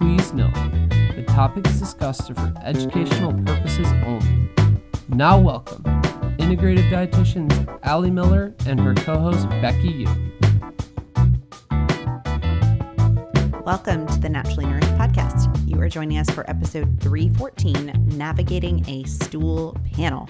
Please note, the topics discussed are for educational purposes only. Now, welcome integrative dietitians Ali Miller and her co host Becky Yu. Welcome to the Naturally Nourished podcast. You are joining us for episode 314 Navigating a Stool Panel.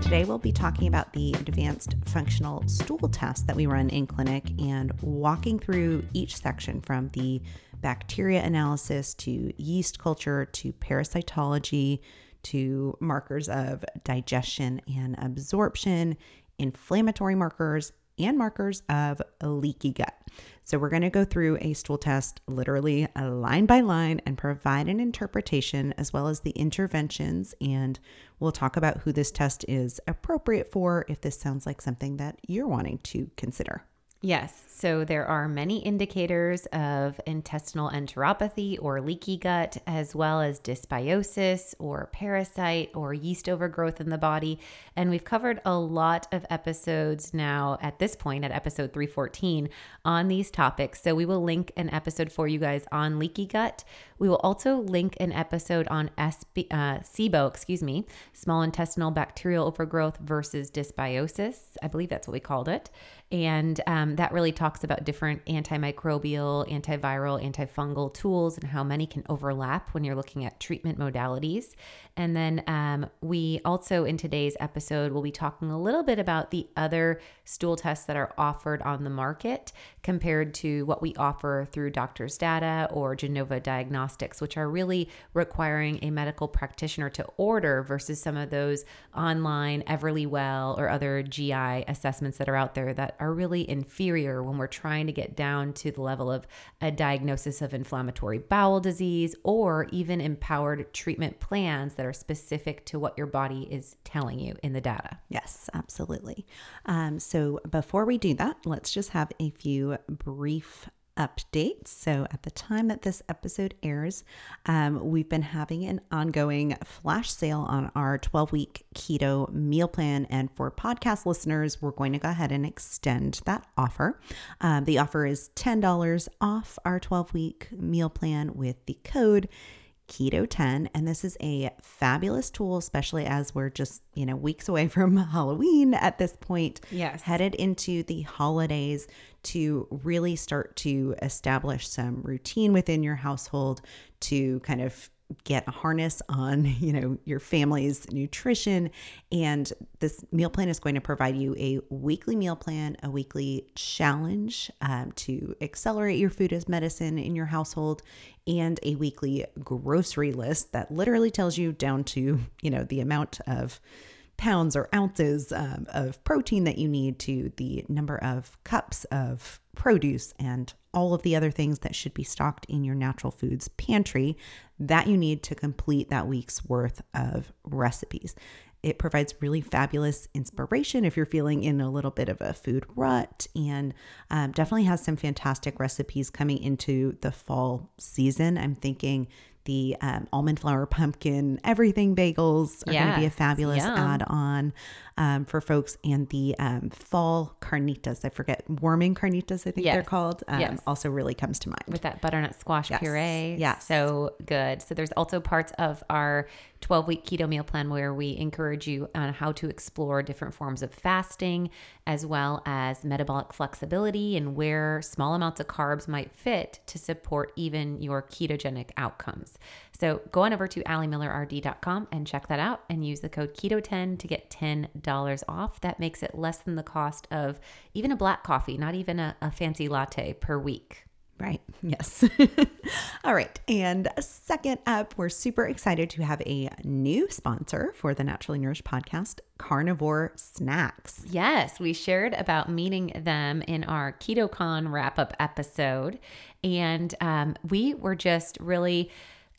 Today, we'll be talking about the advanced functional stool test that we run in clinic and walking through each section from the bacteria analysis to yeast culture to parasitology to markers of digestion and absorption, inflammatory markers, and markers of a leaky gut. So, we're going to go through a stool test literally uh, line by line and provide an interpretation as well as the interventions. And we'll talk about who this test is appropriate for if this sounds like something that you're wanting to consider. Yes. So there are many indicators of intestinal enteropathy or leaky gut, as well as dysbiosis or parasite or yeast overgrowth in the body. And we've covered a lot of episodes now at this point, at episode 314, on these topics. So we will link an episode for you guys on leaky gut. We will also link an episode on SB, uh, SIBO, excuse me, small intestinal bacterial overgrowth versus dysbiosis. I believe that's what we called it. And um, that really talks about different antimicrobial, antiviral, antifungal tools and how many can overlap when you're looking at treatment modalities. And then um, we also, in today's episode, will be talking a little bit about the other stool tests that are offered on the market compared to what we offer through Doctor's Data or Genova Diagnostics, which are really requiring a medical practitioner to order versus some of those online Everlywell or other GI assessments that are out there that are really inferior when we're trying to get down to the level of a diagnosis of inflammatory bowel disease or even empowered treatment plans that are specific to what your body is telling you in the data. Yes, absolutely. Um, so before we do that, let's just have a few brief updates. So, at the time that this episode airs, um, we've been having an ongoing flash sale on our 12 week keto meal plan. And for podcast listeners, we're going to go ahead and extend that offer. Um, the offer is $10 off our 12 week meal plan with the code Keto 10. And this is a fabulous tool, especially as we're just, you know, weeks away from Halloween at this point. Yes. Headed into the holidays to really start to establish some routine within your household to kind of get a harness on you know your family's nutrition. And this meal plan is going to provide you a weekly meal plan a weekly challenge um, to accelerate your food as medicine in your household and a weekly grocery list that literally tells you down to you know the amount of pounds or ounces um, of protein that you need to the number of cups of produce and all of the other things that should be stocked in your natural foods pantry that you need to complete that week's worth of recipes. It provides really fabulous inspiration if you're feeling in a little bit of a food rut, and um, definitely has some fantastic recipes coming into the fall season. I'm thinking the um, almond flour pumpkin everything bagels are going to be a fabulous add on um, for folks. And the um, fall carnitas, I forget, warming carnitas, I think yes. they're called, um, yes. also really comes to mind. With that butternut squash yes. puree. Yeah. So good. So there's also parts of our 12 week keto meal plan where we encourage you on how to explore different forms of fasting as well as metabolic flexibility and where small amounts of carbs might fit to support even your ketogenic outcomes. So go on over to alimillerrd.com and check that out and use the code KETO10 to get $10 off. That makes it less than the cost of even a black coffee, not even a, a fancy latte per week. Right. Yes. All right. And second up, we're super excited to have a new sponsor for the Naturally Nourished podcast, Carnivore Snax. Yes. We shared about meeting them in our KetoCon wrap up episode. And um, we were just really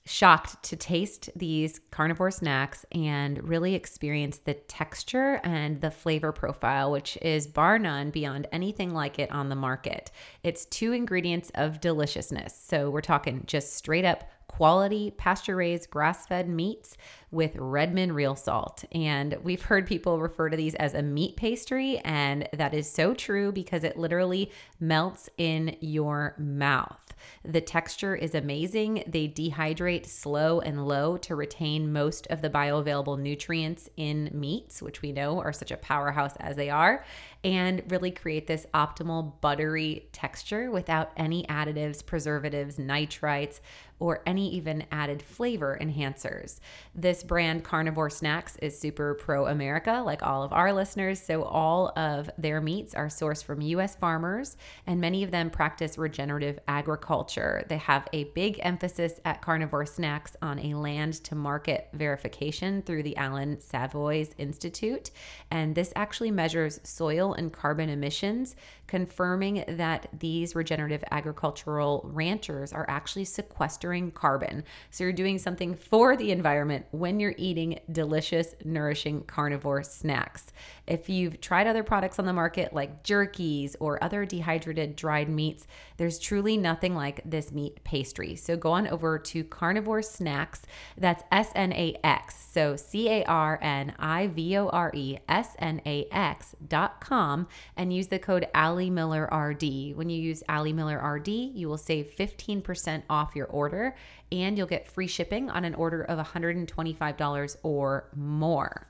shocked to taste these carnivore snacks and really experience the texture and the flavor profile, which is bar none beyond anything like it on the market. It's two ingredients of deliciousness. So we're talking just straight up quality pasture raised grass fed meats with Redmond real salt. And we've heard people refer to these as a meat pastry, and that is so true because it literally melts in your mouth. The texture is amazing. They dehydrate slow and low to retain most of the bioavailable nutrients in meats, which we know are such a powerhouse as they are, and really create this optimal buttery texture without any additives, preservatives, nitrites, or any even added flavor enhancers. This brand, Carnivore Snax, is super pro America, like all of our listeners. So, all of their meats are sourced from US farmers, and many of them practice regenerative agriculture. They have a big emphasis at Carnivore Snax on a land to market verification through the Allan Savory's Institute. And this actually measures soil and carbon emissions, confirming that these regenerative agricultural ranchers are actually sequestering carbon. So you're doing something for the environment when you're eating delicious, nourishing carnivore snacks. If you've tried other products on the market like jerkies or other dehydrated dried meats, there's truly nothing like this meat pastry. So go on over to Carnivore Snax. That's S N A X. So C A R N I V O R E S N A X dot com and use the code Ali Miller RD. When you use Ali Miller RD, you will save 15% off your order and you'll get free shipping on an order of $125 or more.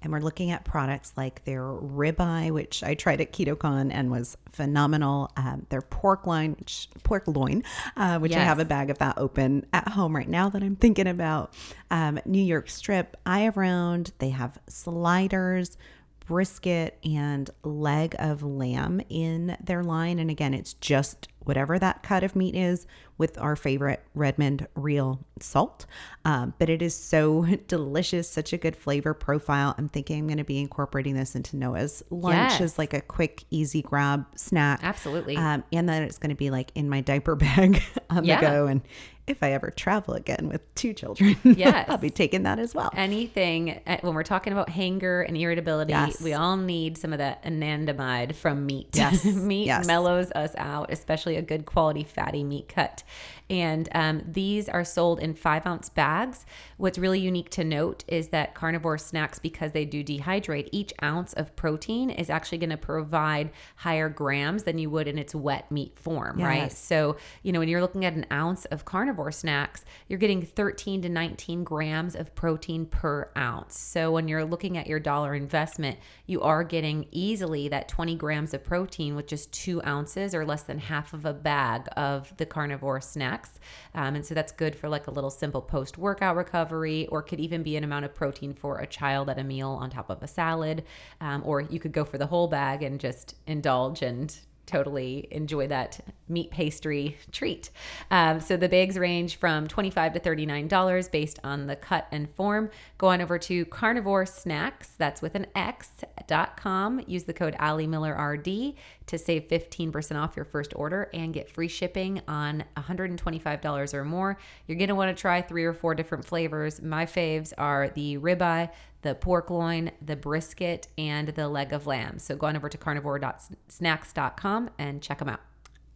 And we're looking at products like their ribeye, which I tried at KetoCon and was phenomenal. Um, their pork line, which pork loin, uh, which I have a bag of that open at home right now that I'm thinking about. Um, New York strip, eye around. They have sliders, brisket, and leg of lamb in their line. And again, it's just whatever that cut of meat is with our favorite Redmond real salt. Um, but it is so delicious, such a good flavor profile. I'm thinking I'm going to be incorporating this into Noah's lunch Yes. as like a quick, easy grab snack. Absolutely. Um, and then it's going to be like in my diaper bag on Yeah. the go. And if I ever travel again with two children, Yes. I'll be taking that as well. anything uh, when we're talking about hanger and irritability Yes. we all need some of that anandamide from meat Yes. meat Yes. mellows us out especially a good quality fatty meat cut and um, these are sold in five ounce bags. What's really unique to note is that carnivore snacks because they do dehydrate each ounce of protein is actually going to provide higher grams than you would in its wet meat form right? So, you know, when you're looking at an ounce of carnivore snacks, you're getting 13 to 19 grams of protein per ounce. So, when you're looking at your dollar investment, you are getting easily that 20 grams of protein with just two ounces or less than half of a bag of the carnivore snacks. Um, and so, that's good for like a little simple post workout recovery, or could even be an amount of protein for a child at a meal on top of a salad. Um, or you could go for the whole bag and just indulge and totally enjoy that meat pastry treat. Um, so the bags range from 25 to $39 based on the cut and form. Go on over to Carnivore Snax, that's with an X, dot com. Use the code Ali Miller RD to save 15% off your first order and get free shipping on $125 or more. You're going to want to try three or four different flavors. My faves are the ribeye, the pork loin, the brisket, and the leg of lamb. So go on over to carnivore.snacks.com and check them out.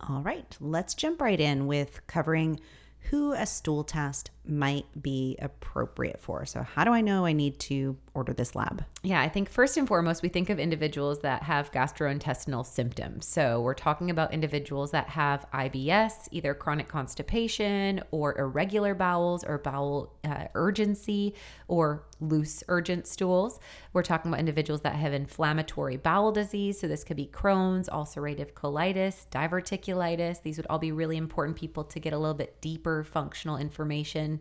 All right, let's jump right in with covering who a stool test might be appropriate for. So, how do I know I need to order this lab? Yeah, I think first and foremost, we think of individuals that have gastrointestinal symptoms. So we're talking about individuals that have IBS, either chronic constipation or irregular bowels or bowel uh, urgency or loose urgent stools. We're talking about individuals that have inflammatory bowel disease. So this could be Crohn's, ulcerative colitis, diverticulitis. These would all be really important people to get a little bit deeper functional information.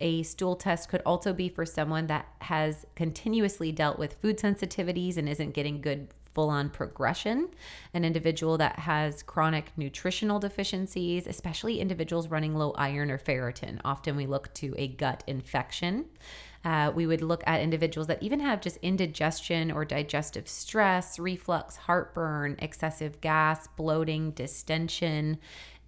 A stool test could also be for someone that has continuously dealt with food sensitivities and isn't getting good full on progression. An individual that has chronic nutritional deficiencies, especially individuals running low iron or ferritin. Often we look to a gut infection. Uh, we would look at individuals that even have just indigestion or digestive stress, reflux, heartburn, excessive gas, bloating, distension.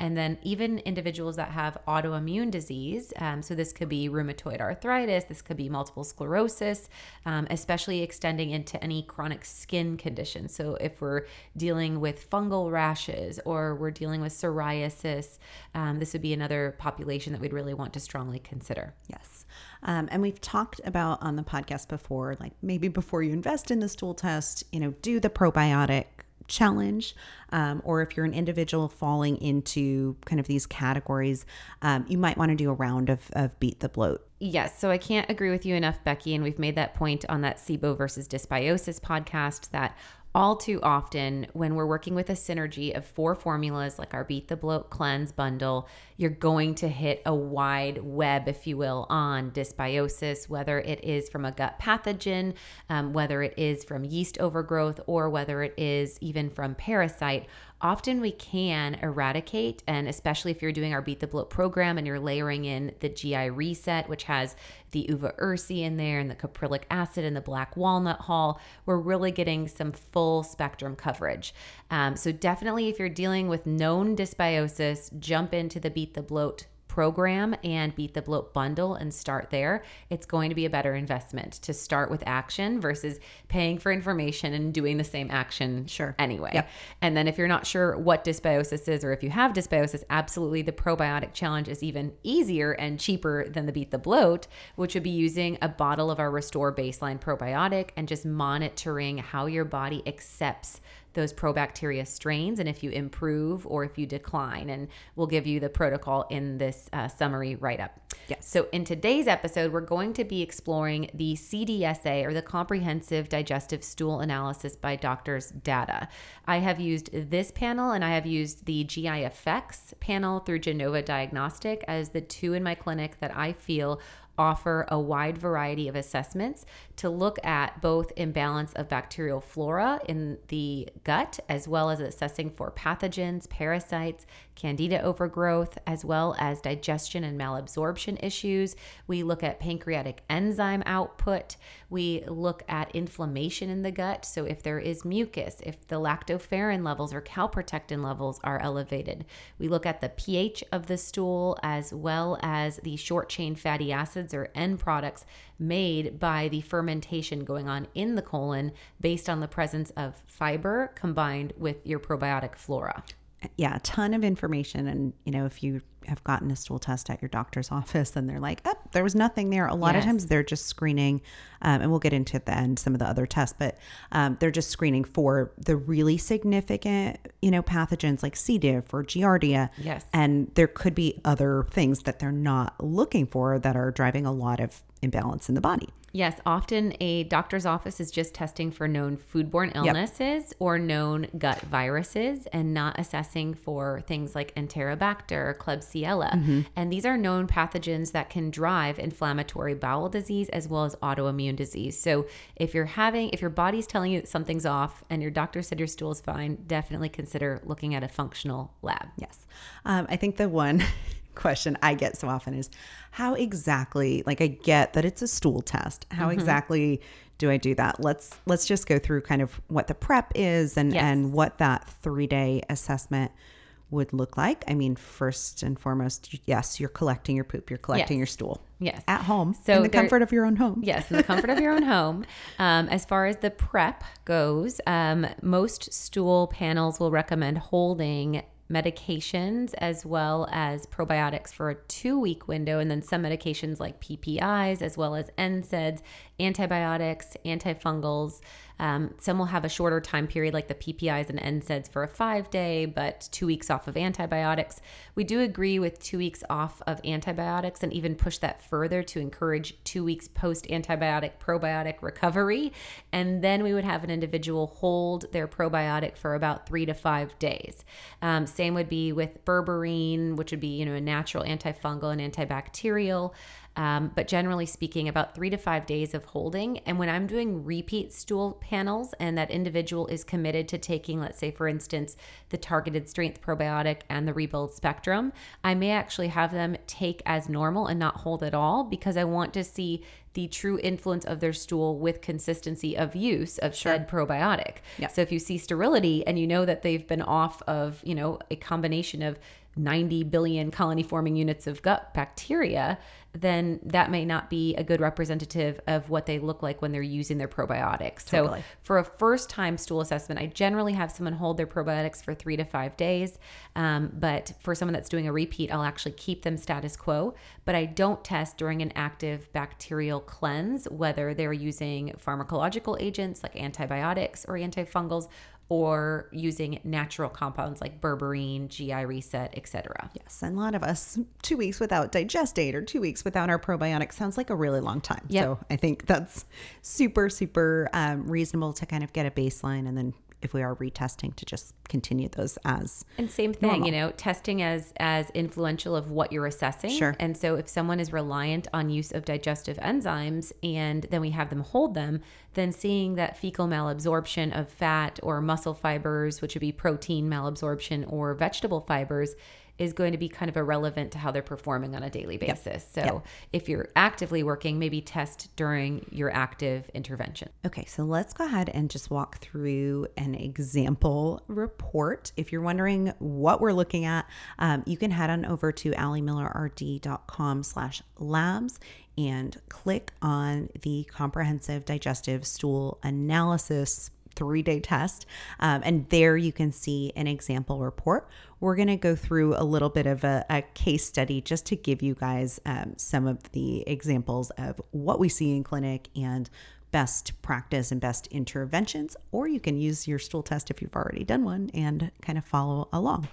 And then even individuals that have autoimmune disease, um, so this could be rheumatoid arthritis, this could be multiple sclerosis, um, especially extending into any chronic skin conditions. So if we're dealing with fungal rashes or we're dealing with psoriasis, um, this would be another population that we'd really want to strongly consider. Yes. Um, and we've talked about on the podcast before, like maybe before you invest in the stool test, you know, do the probiotic challenge, um, or if you're an individual falling into kind of these categories, um, you might want to do a round of, of beat the bloat. Yes, so I can't agree with you enough, Becky. And we've made that point on that SIBO versus dysbiosis podcast that all too often when we're working with a synergy of four formulas like our beat the bloat cleanse bundle you're going to hit a wide web if you will on dysbiosis whether it is from a gut pathogen um, whether it is from yeast overgrowth or whether it is even from parasite often we can eradicate, and especially if you're doing our Beat the Bloat program and you're layering in the GI reset, which has the uva ursi in there and the caprylic acid and the black walnut hull, we're really getting some full spectrum coverage. Um, so definitely, if you're dealing with known dysbiosis, jump into the Beat the Bloat program and beat the bloat bundle and start there it's going to be a better investment to start with action versus paying for information and doing the same action Sure. anyway Yep. and then if you're not sure what dysbiosis is or if you have dysbiosis absolutely the probiotic challenge is even easier and cheaper than the beat the bloat which would be using a bottle of our restore baseline probiotic and just monitoring how your body accepts those probacteria strains and if you improve or if you decline. And we'll give you the protocol in this uh, summary write up. Yes. So, in today's episode, we're going to be exploring the CDSA or the Comprehensive Digestive Stool Analysis by Doctors Data. I have used this panel and I have used the GI Effects panel through Genova Diagnostic as the two in my clinic that I feel offer a wide variety of assessments to look at both imbalance of bacterial flora in the gut, as well as assessing for pathogens, parasites, candida overgrowth, as well as digestion and malabsorption issues. We look at pancreatic enzyme output. We look at inflammation in the gut. So, if there is mucus, if the lactoferrin levels or calprotectin levels are elevated, we look at the pH of the stool as well as the short chain fatty acids or end products made by the fermentation going on in the colon based on the presence of fiber combined with your probiotic flora. Yeah, a ton of information. And, you know, if you have gotten a stool test at your doctor's office and they're like, oh, there was nothing there. A lot of times they're just screening, um, and we'll get into at the end some of the other tests, but um, they're just screening for the really significant, you know, pathogens like C. diff or Giardia. Yes. And there could be other things that they're not looking for that are driving a lot of imbalance in the body. Yes, often a doctor's office is just testing for known foodborne illnesses or known gut viruses and not assessing for things like Enterobacter, Klebsiella. And these are known pathogens that can drive inflammatory bowel disease as well as autoimmune disease. So if you're having, if your body's telling you that something's off and your doctor said your stool is fine, definitely consider looking at a functional lab. Yes. Um, I think the one question I get so often is how exactly, like I get that it's a stool test. How Mm-hmm. exactly do I do that? Let's let's just go through kind of what the prep is and Yes. and what that 3-day assessment would look like. I mean, first and foremost, yes, you're collecting your poop, you're collecting Yes. your stool Yes. at home So in the there- comfort of your own home. Yes, in the comfort of your own home. Um, as far as the prep goes, um, most stool panels will recommend holding medications as well as probiotics for a two week window, and then some medications like PPIs as well as NSAIDs, antibiotics, antifungals. Um, some will have a shorter time period, like the PPIs and NSAIDs for a five day, but two weeks off of antibiotics. We do agree with two weeks off of antibiotics and even push that further to encourage two weeks post antibiotic probiotic recovery. And then we would have an individual hold their probiotic for about three to five days. Um, same would be with berberine, which would be you know a natural antifungal and antibacterial. Um, but generally speaking, about three to five days of holding. And when I'm doing repeat stool panels and that individual is committed to taking, let's say, for instance, the targeted strength probiotic and the rebuild spectrum, I may actually have them take as normal and not hold at all because I want to see the true influence of their stool with consistency of use of said probiotic. Yeah. So if you see sterility and you know that they've been off of, you know, a combination of 90 billion colony forming units of gut bacteria, then that may not be a good representative of what they look like when they're using their probiotics. Totally. So, for a first time stool assessment, I generally have someone hold their probiotics for three to five days. Um, but for someone that's doing a repeat, I'll actually keep them status quo. But I don't test during an active bacterial cleanse, whether they're using pharmacological agents like antibiotics or antifungals or using natural compounds like berberine, GI reset, etc. Yes, and a lot of us, two weeks without digestate or two weeks without our probiotics sounds like a really long time. Yep. So I think that's super, super um, reasonable to kind of get a baseline. And then if we are retesting, to just continue those as. And same thing, Normal. you know, testing as as influential of what you're assessing. Sure. And so if someone is reliant on use of digestive enzymes and then we have them hold them, then seeing that fecal malabsorption of fat or muscle fibers, which would be protein malabsorption or vegetable fibers, is going to be kind of irrelevant to how they're performing on a daily basis. So Yep. if you're actively working, maybe test during your active intervention. Okay, so let's go ahead and just walk through an example report. If you're wondering what we're looking at, um, you can head on over to alimillerrd.com slash labs and click on the comprehensive digestive stool analysis three day test. Um, and there you can see an example report. We're going to go through a little bit of a, a case study just to give you guys um, some of the examples of what we see in clinic and best practice and best interventions. Or you can use your stool test if you've already done one and kind of follow along.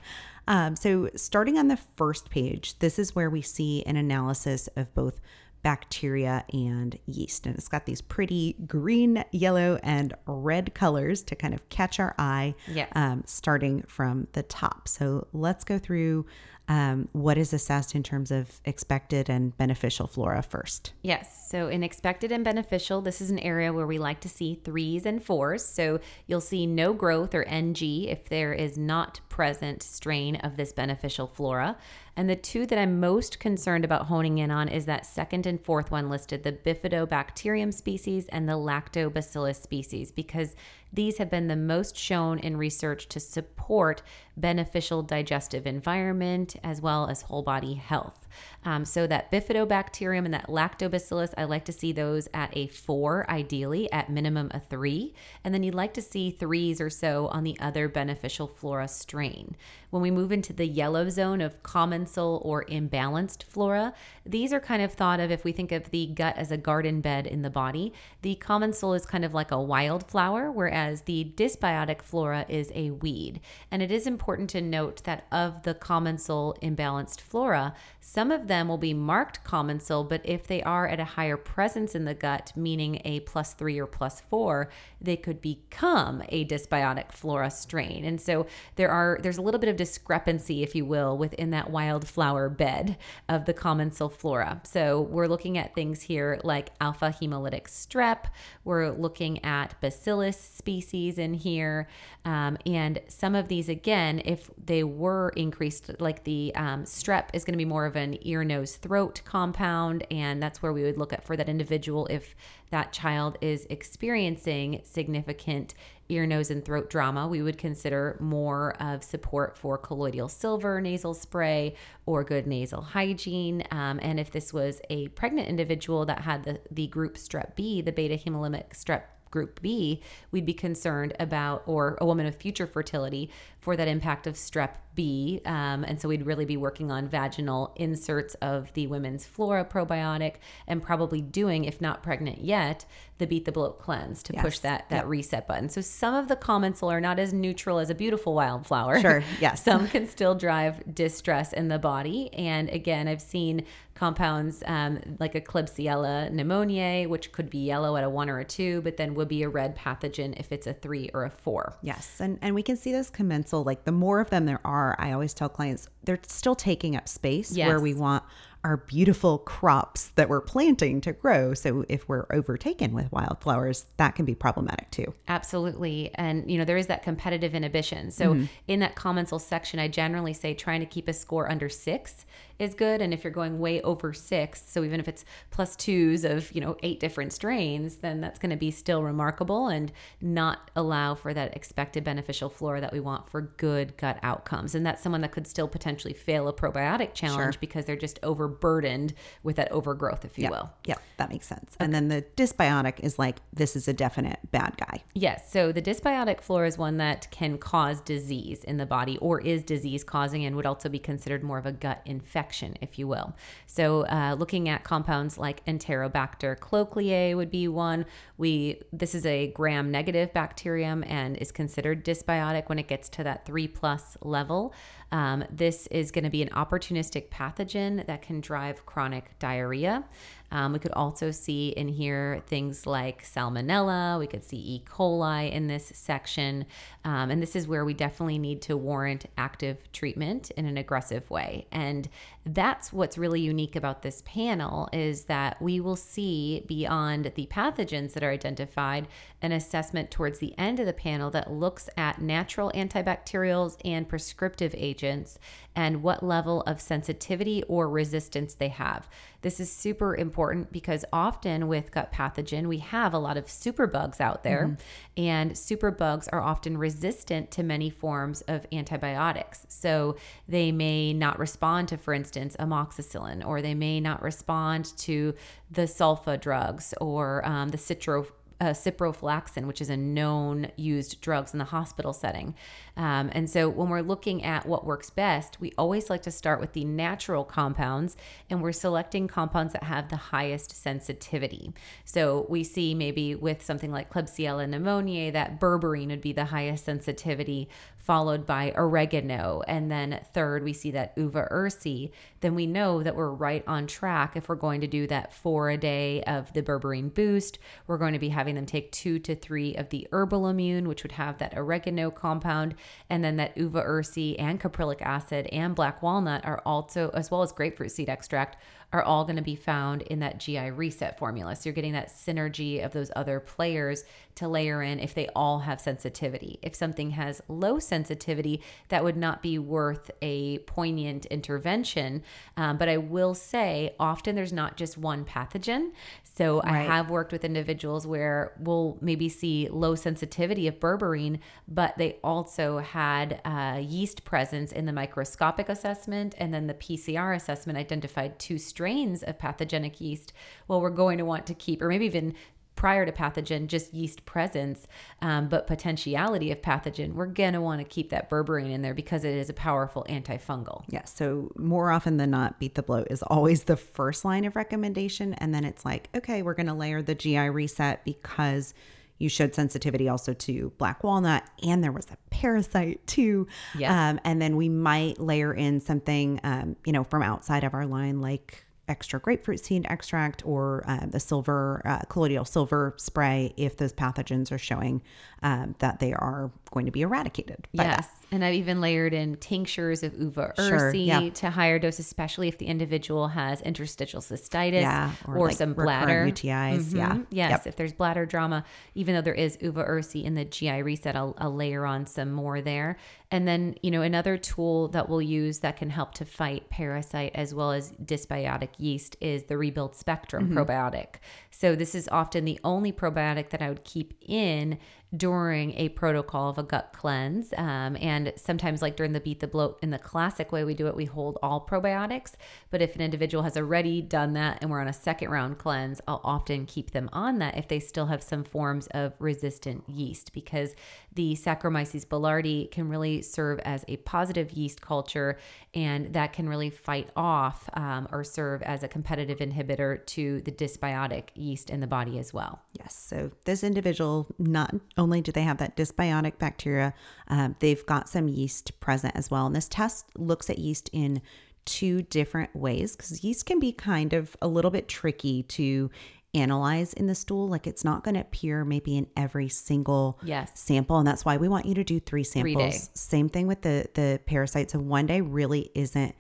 Um, so, starting on the first page, this is where we see an analysis of both bacteria and yeast. And it's got these pretty green, yellow, and red colors to kind of catch our eye, Yes. um, starting from the top. So let's go through um, what is assessed in terms of expected and beneficial flora first. Yes. So, in expected and beneficial, this is an area where we like to see threes and fours. So, you'll see no growth or NG if there is not present strain of this beneficial flora. And the two that I'm most concerned about honing in on is that second and fourth one listed the Bifidobacterium species and the Lactobacillus species, because these have been the most shown in research to support beneficial digestive environment as well as whole body health. Um, so that bifidobacterium and that lactobacillus, I like to see those at a four, ideally at minimum a three, and then you'd like to see threes or so on the other beneficial flora strain. When we move into the yellow zone of commensal or imbalanced flora, these are kind of thought of if we think of the gut as a garden bed in the body. The commensal is kind of like a wildflower, whereas the dysbiotic flora is a weed. And it is important to note that of the commensal imbalanced flora, some of them will be marked commensal, but if they are at a higher presence in the gut, meaning a plus three or plus four, they could become a dysbiotic flora strain. And so there are there's a little bit of discrepancy, if you will, within that wildflower bed of the commensal flora. So we're looking at things here like alpha hemolytic strep. We're looking at bacillus species in here, um, and some of these again, if they were increased, like the um, strep is going to be more of an ear, nose, throat compound, and that's where we would look at for that individual if that child is experiencing significant ear, nose, and throat drama, we would consider more of support for colloidal silver nasal spray or good nasal hygiene. Um, and if this was a pregnant individual that had the, the group strep B, the beta hemolytic strep group B, we'd be concerned about, or a woman of future fertility, for that impact of strep B. Um, and so we'd really be working on vaginal inserts of the women's flora probiotic and probably doing, if not pregnant yet, the Beat the Bloat cleanse to push Yes. that that reset button. So some of the comments are not as neutral as a beautiful wildflower. Sure, yes. some can still drive distress in the body. And again, I've seen compounds um, like a Klebsiella pneumoniae, which could be yellow at a one or a two, but then would be a red pathogen if it's a three or a four. Yes, and and we can see those commensal. Like the more of them there are, I always tell clients they're still taking up space Yes. where we want our beautiful crops that we're planting to grow. So if we're overtaken with wildflowers, that can be problematic too. Absolutely. And, you know, there is that competitive inhibition. So, in that commensal section, I generally say trying to keep a score under six is good. And if you're going way over six, so even if it's plus twos of, you know, eight different strains, then that's going to be still remarkable and not allow for that expected beneficial flora that we want for good gut outcomes. And that's someone that could still potentially fail a probiotic challenge because they're just overburdened with that overgrowth, if you will. Yeah, that makes sense. And then the dysbiotic is like, this is a definite bad guy. Yes. So the dysbiotic flora is one that can cause disease in the body or is disease causing and would also be considered more of a gut infection, if you will. So uh, looking at compounds like Enterobacter cloacae would be one. We This is a gram negative bacterium and is considered dysbiotic when it gets to that three plus level. Um, this is going to be an opportunistic pathogen that can drive chronic diarrhea. Um, we could also see in here things like salmonella. We could see E. coli in this section. Um, and this is where we definitely need to warrant active treatment in an aggressive way. And that's what's really unique about this panel is that we will see beyond the pathogens that are identified an assessment towards the end of the panel that looks at natural antibacterials and prescriptive agents and what level of sensitivity or resistance they have. This is super important because often with gut pathogen, we have a lot of superbugs out there, mm-hmm. and superbugs are often resistant to many forms of antibiotics. So they may not respond to, for instance, amoxicillin, or they may not respond to the sulfa drugs or um, the citro uh, ciprofloxacin, which is a known used drugs in the hospital setting. Um, and so when we're looking at what works best, we always like to start with the natural compounds, and we're selecting compounds that have the highest sensitivity. So we see maybe with something like Klebsiella pneumoniae that berberine would be the highest sensitivity, followed by oregano, and then third we see that uva ursi. Then we know that we're right on track if we're going to do that four a day of the berberine boost. We're going to be having them take two to three of the herbal immune, which would have that oregano compound, and then that uva ursi and caprylic acid and black walnut are also, as well as grapefruit seed extract, are all going to be found in that GI reset formula. So you're getting that synergy of those other players to layer in if they all have sensitivity. If something has low sensitivity, that would not be worth a poignant intervention. Um, but I will say, often there's not just one pathogen. So I have worked with individuals where we'll maybe see low sensitivity of berberine, but they also had uh, yeast presence in the microscopic assessment, and then the PCR assessment identified two strains of pathogenic yeast. Well, we're going to want to keep, or maybe even prior to pathogen, just yeast presence, um, but potentiality of pathogen, we're going to want to keep that berberine in there because it is a powerful antifungal. Yeah. So more often than not, beat the bloat is always the first line of recommendation. And then it's like, okay, we're going to layer the GI reset because you showed sensitivity also to black walnut and there was a parasite too. Yeah. Um, and then we might layer in something, um, you know, from outside of our line, like extra grapefruit seed extract or uh, the silver, uh, colloidal silver spray if those pathogens are showing um, that they are going to be eradicated. Yes. And I've even layered in tinctures of uva Sure, ursi yeah. to higher doses, especially if the individual has interstitial cystitis Yeah, or, or like some bladder UTIs, yeah. Mhm. Yes. Yep. If there's bladder drama, even though there is uva ursi in the GI reset, I'll, I'll layer on some more there. And then, you know, another tool that we'll use that can help to fight parasite as well as dysbiotic yeast is the Rebuild Spectrum probiotic. So this is often the only probiotic that I would keep in during a protocol of a gut cleanse. Um, and sometimes, like during the beat the bloat, in the classic way we do it, we hold all probiotics. But if an individual has already done that and we're on a second round cleanse, I'll often keep them on that if they still have some forms of resistant yeast, because the Saccharomyces boulardii can really serve as a positive yeast culture, and that can really fight off um, or serve as a competitive inhibitor to the dysbiotic yeast in the body as well. Yes. So this individual, not only do they have that dysbiotic bacteria, um, they've got some yeast present as well. And this test looks at yeast in two different ways because yeast can be kind of a little bit tricky to analyze in the stool. Like it's not going to appear maybe in every single Yes. sample, and that's why we want you to do three samples. day. Same thing with the the parasites. So one day really isn't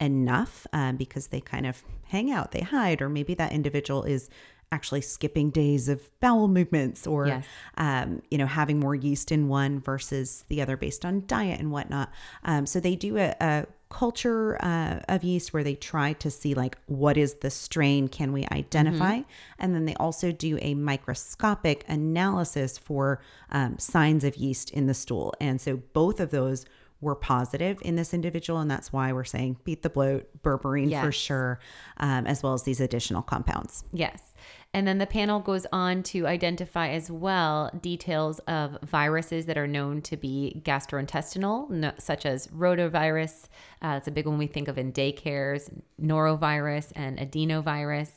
enough um, because they kind of hang out, they hide, or maybe that individual is actually skipping days of bowel movements or Yes. um, you know having more yeast in one versus the other based on diet and whatnot. Um, so they do a, a culture uh, of yeast where they try to see like what is the strain? Can we identify? And then they also do a microscopic analysis for um, signs of yeast in the stool. And so both of those were positive in this individual and that's why we're saying beat the bloat berberine for sure um, as well as these additional compounds. Yes. And then the panel goes on to identify as well details of viruses that are known to be gastrointestinal, no, such as rotavirus. Uh, that's a big one we think of in daycares, norovirus, and adenovirus.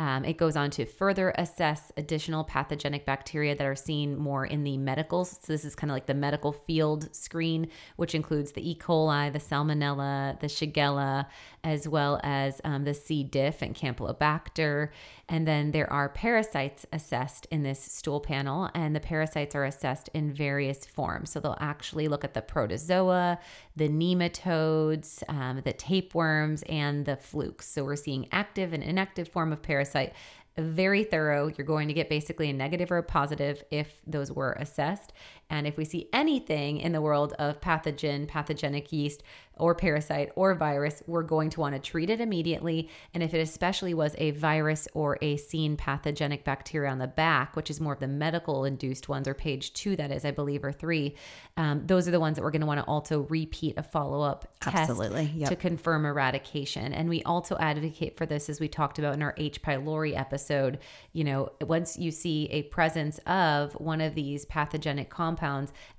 Um, it goes on to further assess additional pathogenic bacteria that are seen more in the medical. So this is kind of like the medical field screen, which includes the E. coli, the Salmonella, the Shigella, as well as um, the C. diff and Campylobacter. And then there are parasites assessed in this stool panel, and the parasites are assessed in various forms. So they'll actually look at the protozoa, the nematodes, um, the tapeworms, and the flukes. So we're seeing active and inactive form of parasite. Very thorough. You're going to get basically a negative or a positive if those were assessed. And if we see anything in the world of pathogen, pathogenic yeast, or parasite or virus, we're going to want to treat it immediately. And if it especially was a virus or a seen pathogenic bacteria on the back, which is more of the medical induced ones, or page two, that is, I believe, or three, um, those are the ones that we're going to want to also repeat a follow up test yep. to confirm eradication. And we also advocate for this, as we talked about in our H. pylori episode. You know, once you see a presence of one of these pathogenic compounds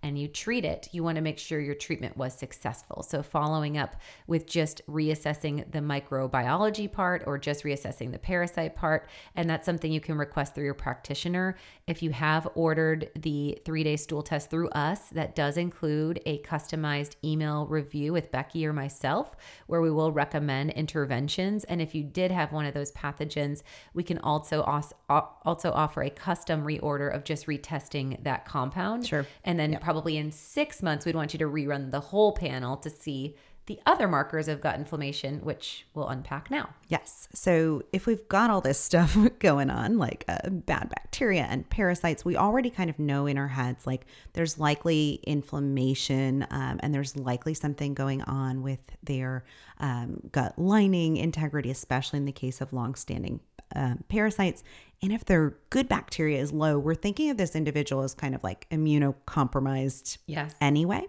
and you treat it, you want to make sure your treatment was successful. So, following up with just reassessing the microbiology part or just reassessing the parasite part. And that's something you can request through your practitioner. If you have ordered the three day stool test through us, that does include a customized email review with Becky or myself, where we will recommend interventions. And if you did have one of those pathogens, we can also also offer a custom reorder of just retesting that compound. Sure. And then probably in six months, we'd want you to rerun the whole panel to see the other markers of gut inflammation, which we'll unpack now. Yes. So if we've got all this stuff going on, like uh, bad bacteria and parasites, we already kind of know in our heads like there's likely inflammation um, and there's likely something going on with their um, gut lining integrity, especially in the case of longstanding um, parasites. And if their good bacteria is low, we're thinking of this individual as kind of like immunocompromised Yes. anyway.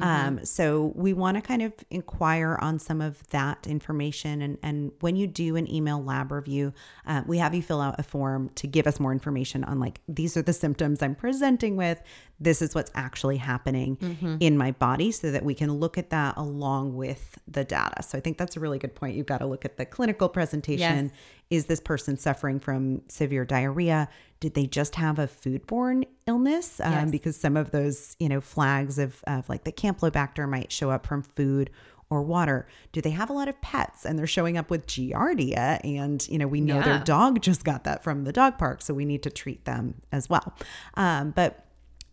Um, so we want to kind of inquire on some of that information. And, and when you do an email lab review, uh, we have you fill out a form to give us more information on like, these are the symptoms I'm presenting with. This is what's actually happening in my body so that we can look at that along with the data. So I think that's a really good point. You've got to look at the clinical presentation. Yes. Is this person suffering from severe diarrhea? Did they just have a foodborne illness? Um, Yes. because some of those, you know, flags of, of like the Campylobacter might show up from food or water. Do they have a lot of pets and they're showing up with Giardia? And, you know, we know their dog just got that from the dog park. So we need to treat them as well. Um, but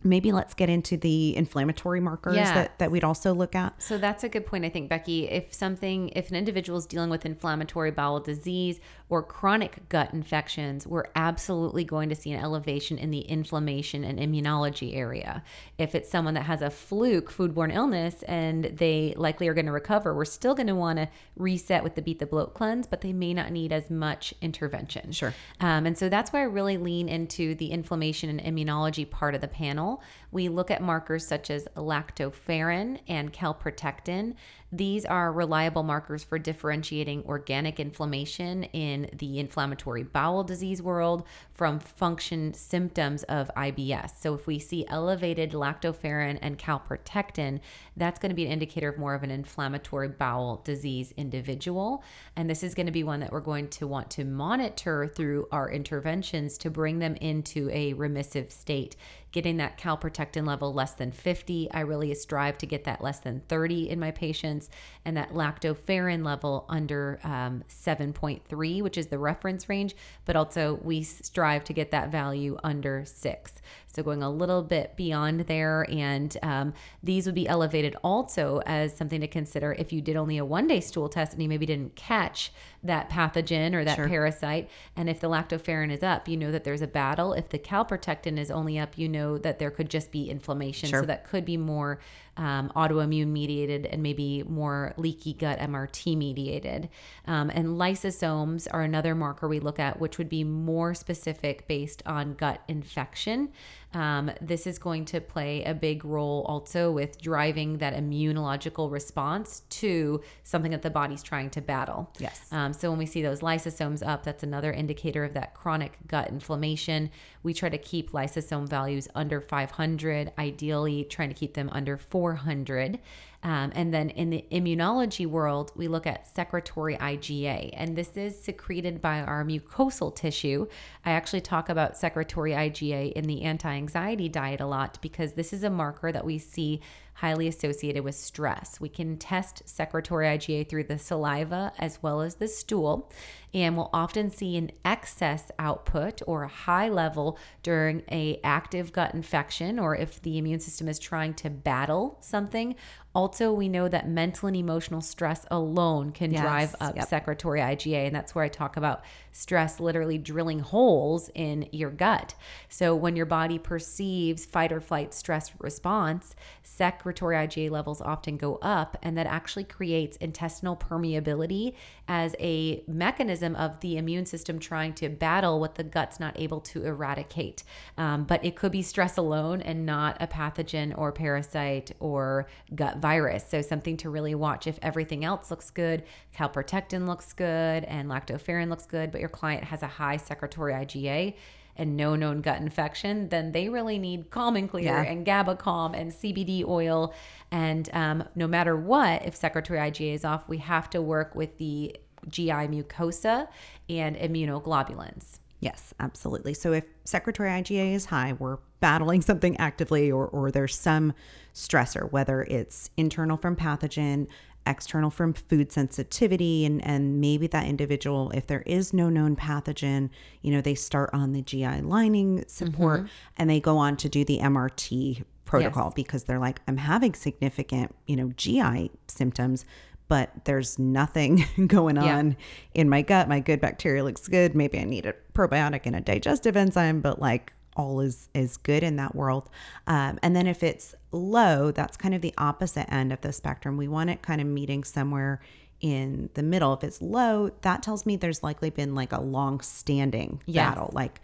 maybe let's get into the inflammatory markers Yeah. that, that we'd also look at. So that's a good point, I think, Becky. If something, if an individual is dealing with inflammatory bowel disease or chronic gut infections, we're absolutely going to see an elevation in the inflammation and immunology area. If it's someone that has a fluke foodborne illness and they likely are going to recover, we're still going to want to reset with the beat the bloat cleanse, but they may not need as much intervention. Sure. Um, and so that's why I really lean into the inflammation and immunology part of the panel channel we look at markers such as lactoferrin and calprotectin. These are reliable markers for differentiating organic inflammation in the inflammatory bowel disease world from function symptoms of IBS. So, if we see elevated lactoferrin and calprotectin, that's going to be an indicator of more of an inflammatory bowel disease individual. And this is going to be one that we're going to want to monitor through our interventions to bring them into a remissive state. Getting that calprotectin level less than 50, I really strive to get that less than 30 in my patients patients, and that lactoferrin level under um, 7.3, which is the reference range, but also we strive to get that value under six. So going a little bit beyond there. And um, these would be elevated also as something to consider if you did only a one day stool test and you maybe didn't catch that pathogen or that sure. parasite. And if the lactoferrin is up, you know that there's a battle. If the calprotectin is only up, you know that there could just be inflammation. Sure. So that could be more um, autoimmune mediated and maybe more leaky gut MRT mediated. Um, and lysozymes are another marker we look at, which would be more specific based on gut infection. Um, this is going to play a big role also with driving that immunological response to something that the body's trying to battle. Yes. Um, so when we see those lysozymes up, that's another indicator of that chronic gut inflammation. We try to keep lysozyme values under 500, ideally trying to keep them under 400. Um, and then in the immunology world, we look at secretory IgA, and this is secreted by our mucosal tissue. I actually talk about secretory IgA in the anti anxiety diet a lot because this is a marker that we see highly associated with stress. We can test secretory IgA through the saliva as well as the stool, and we'll often see an excess output or a high level during a active gut infection or if the immune system is trying to battle something also, we know that mental and emotional stress alone can yes, drive up yep. secretory IgA. And that's where I talk about stress literally drilling holes in your gut. So, when your body perceives fight or flight stress response, secretory IgA levels often go up. And that actually creates intestinal permeability as a mechanism of the immune system trying to battle what the gut's not able to eradicate. Um, but it could be stress alone and not a pathogen or parasite or gut virus. So, something to really watch if everything else looks good, calprotectin looks good, and lactoferrin looks good, but your client has a high secretory IgA and no known gut infection, then they really need Calm and Clear yeah. and GABA Calm and CBD oil. And um, no matter what, if secretory IgA is off, we have to work with the GI mucosa and immunoglobulins. Yes, absolutely. So if secretory IgA is high, we're battling something actively or, or there's some stressor, whether it's internal from pathogen, external from food sensitivity, and, and maybe that individual, if there is no known pathogen, you know, they start on the GI lining support mm-hmm. and they go on to do the MRT protocol yes. because they're like, I'm having significant, you know, GI symptoms but there's nothing going on yeah. in my gut. My good bacteria looks good. Maybe I need a probiotic and a digestive enzyme, but like all is is good in that world. Um, and then if it's low, that's kind of the opposite end of the spectrum. We want it kind of meeting somewhere in the middle. If it's low, that tells me there's likely been like a long standing yes. battle, like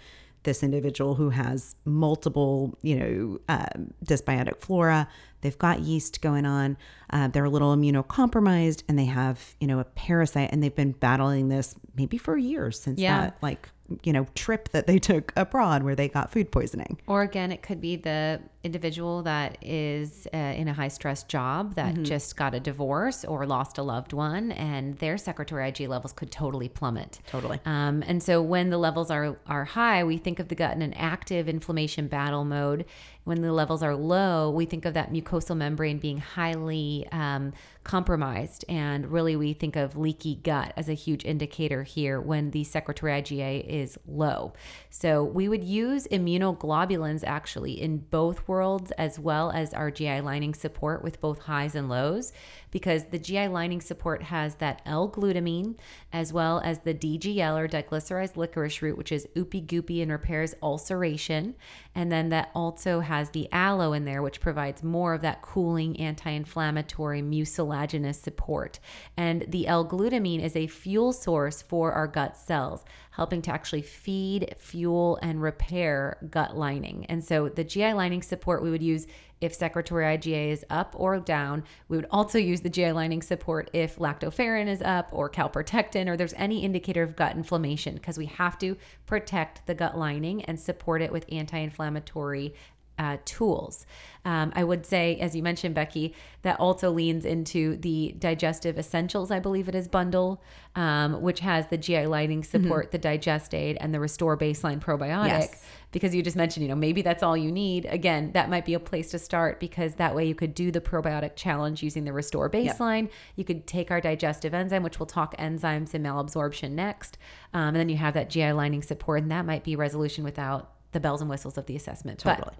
this individual who has multiple, you know, um, dysbiotic flora. They've got yeast going on. Uh, they're a little immunocompromised, and they have, you know, a parasite, and they've been battling this maybe for years since yeah. that like you know trip that they took abroad where they got food poisoning. Or again it could be the individual that is uh, in a high stress job that mm-hmm. just got a divorce or lost a loved one and their secretory ig levels could totally plummet. Totally. Um, and so when the levels are are high we think of the gut in an active inflammation battle mode when the levels are low, we think of that mucosal membrane being highly um, compromised. And really, we think of leaky gut as a huge indicator here when the secretory IgA is low. So, we would use immunoglobulins actually in both worlds as well as our GI lining support with both highs and lows because the GI lining support has that L-glutamine as well as the DGL or diglycerized licorice root, which is oopy goopy and repairs ulceration. And then that also has the aloe in there, which provides more of that cooling, anti inflammatory, mucilaginous support. And the L glutamine is a fuel source for our gut cells, helping to actually feed, fuel, and repair gut lining. And so the GI lining support we would use if secretory IgA is up or down. We would also use the GI lining support if lactoferrin is up or calprotectin or there's any indicator of gut inflammation because we have to protect the gut lining and support it with anti inflammatory uh, tools. Um, I would say, as you mentioned, Becky, that also leans into the Digestive Essentials, I believe it is bundle, um, which has the GI lining support, the Digest Aid, and the Restore Baseline Probiotic. Yes. Because you just mentioned, you know, maybe that's all you need. Again, that might be a place to start because that way you could do the probiotic challenge using the Restore Baseline. You could take our digestive enzyme, which we'll talk enzymes and malabsorption next. Um, and then you have that GI lining support, and that might be resolution without the bells and whistles of the assessment. But Totally.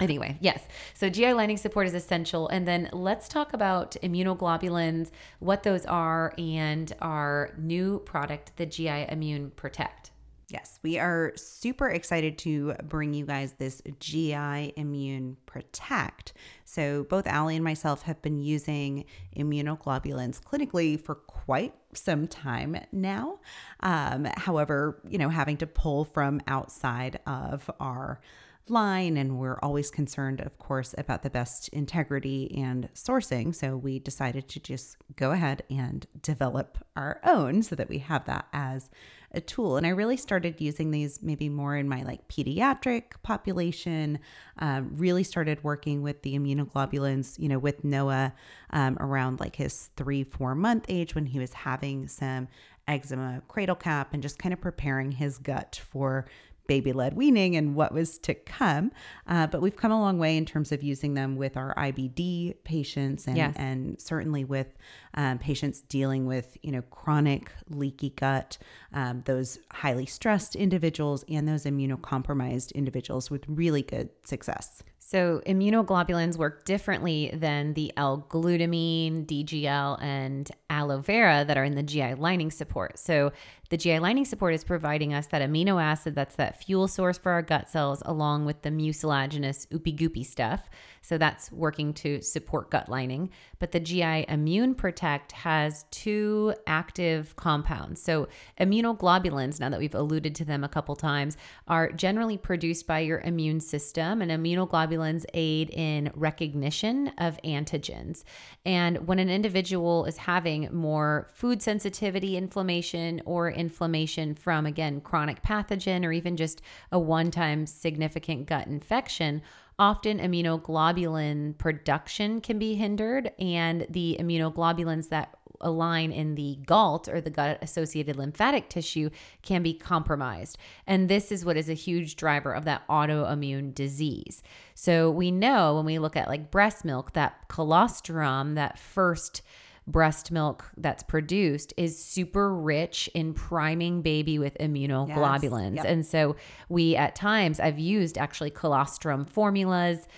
Anyway, yes. So GI lining support is essential. And then let's talk about immunoglobulins, what those are, and our new product, the GI Immune Protect. Yes, we are super excited to bring you guys this GI Immune Protect. So, both Ali and myself have been using immunoglobulins clinically for quite some time now. Um, however, you know, having to pull from outside of our line and we're always concerned of course about the best integrity and sourcing. So we decided to just go ahead and develop our own so that we have that as a tool. And i really started using these maybe more in my like pediatric population. Um, really started working with the immunoglobulins you know with noah um, around like his three four month age when he was having some eczema cradle cap and just kind of preparing his gut for baby led weaning and what was to come. Uh, but we've come a long way in terms of using them with our IBD patients and, Yes. and certainly with um, patients dealing with, you know, chronic leaky gut, um, those highly stressed individuals and those immunocompromised individuals with really good success. So, immunoglobulins work differently than the L glutamine, DGL, and aloe vera that are in the GI lining support. So, the GI lining support is providing us that amino acid that's that fuel source for our gut cells, along with the mucilaginous oopy goopy stuff. So, that's working to support gut lining. But the GI Immune Protect has two active compounds. So, immunoglobulins, now that we've alluded to them a couple times, are generally produced by your immune system, and immunoglobulins aid in recognition of antigens. And when an individual is having more food sensitivity inflammation or inflammation from, again, chronic pathogen or even just a one time significant gut infection, often immunoglobulin production can be hindered, and the immunoglobulins that align in the GALT or the gut associated lymphatic tissue can be compromised. And this is what is a huge driver of that autoimmune disease. So we know when we look at like breast milk, that colostrum, that first breast milk that's produced is super rich in priming baby with immunoglobulins. Yep. And so we at times I've used actually colostrum formulas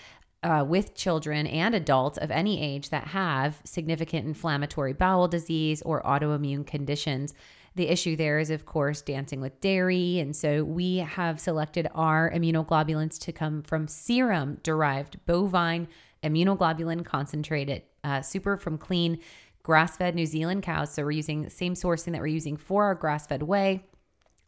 uh, with children and adults of any age that have significant inflammatory bowel disease or autoimmune conditions. The issue there is, of course, dancing with dairy. And so we have selected our immunoglobulins to come from serum derived bovine immunoglobulin concentrated, uh, super from clean grass fed New Zealand cows. So we're using the same sourcing that we're using for our grass fed whey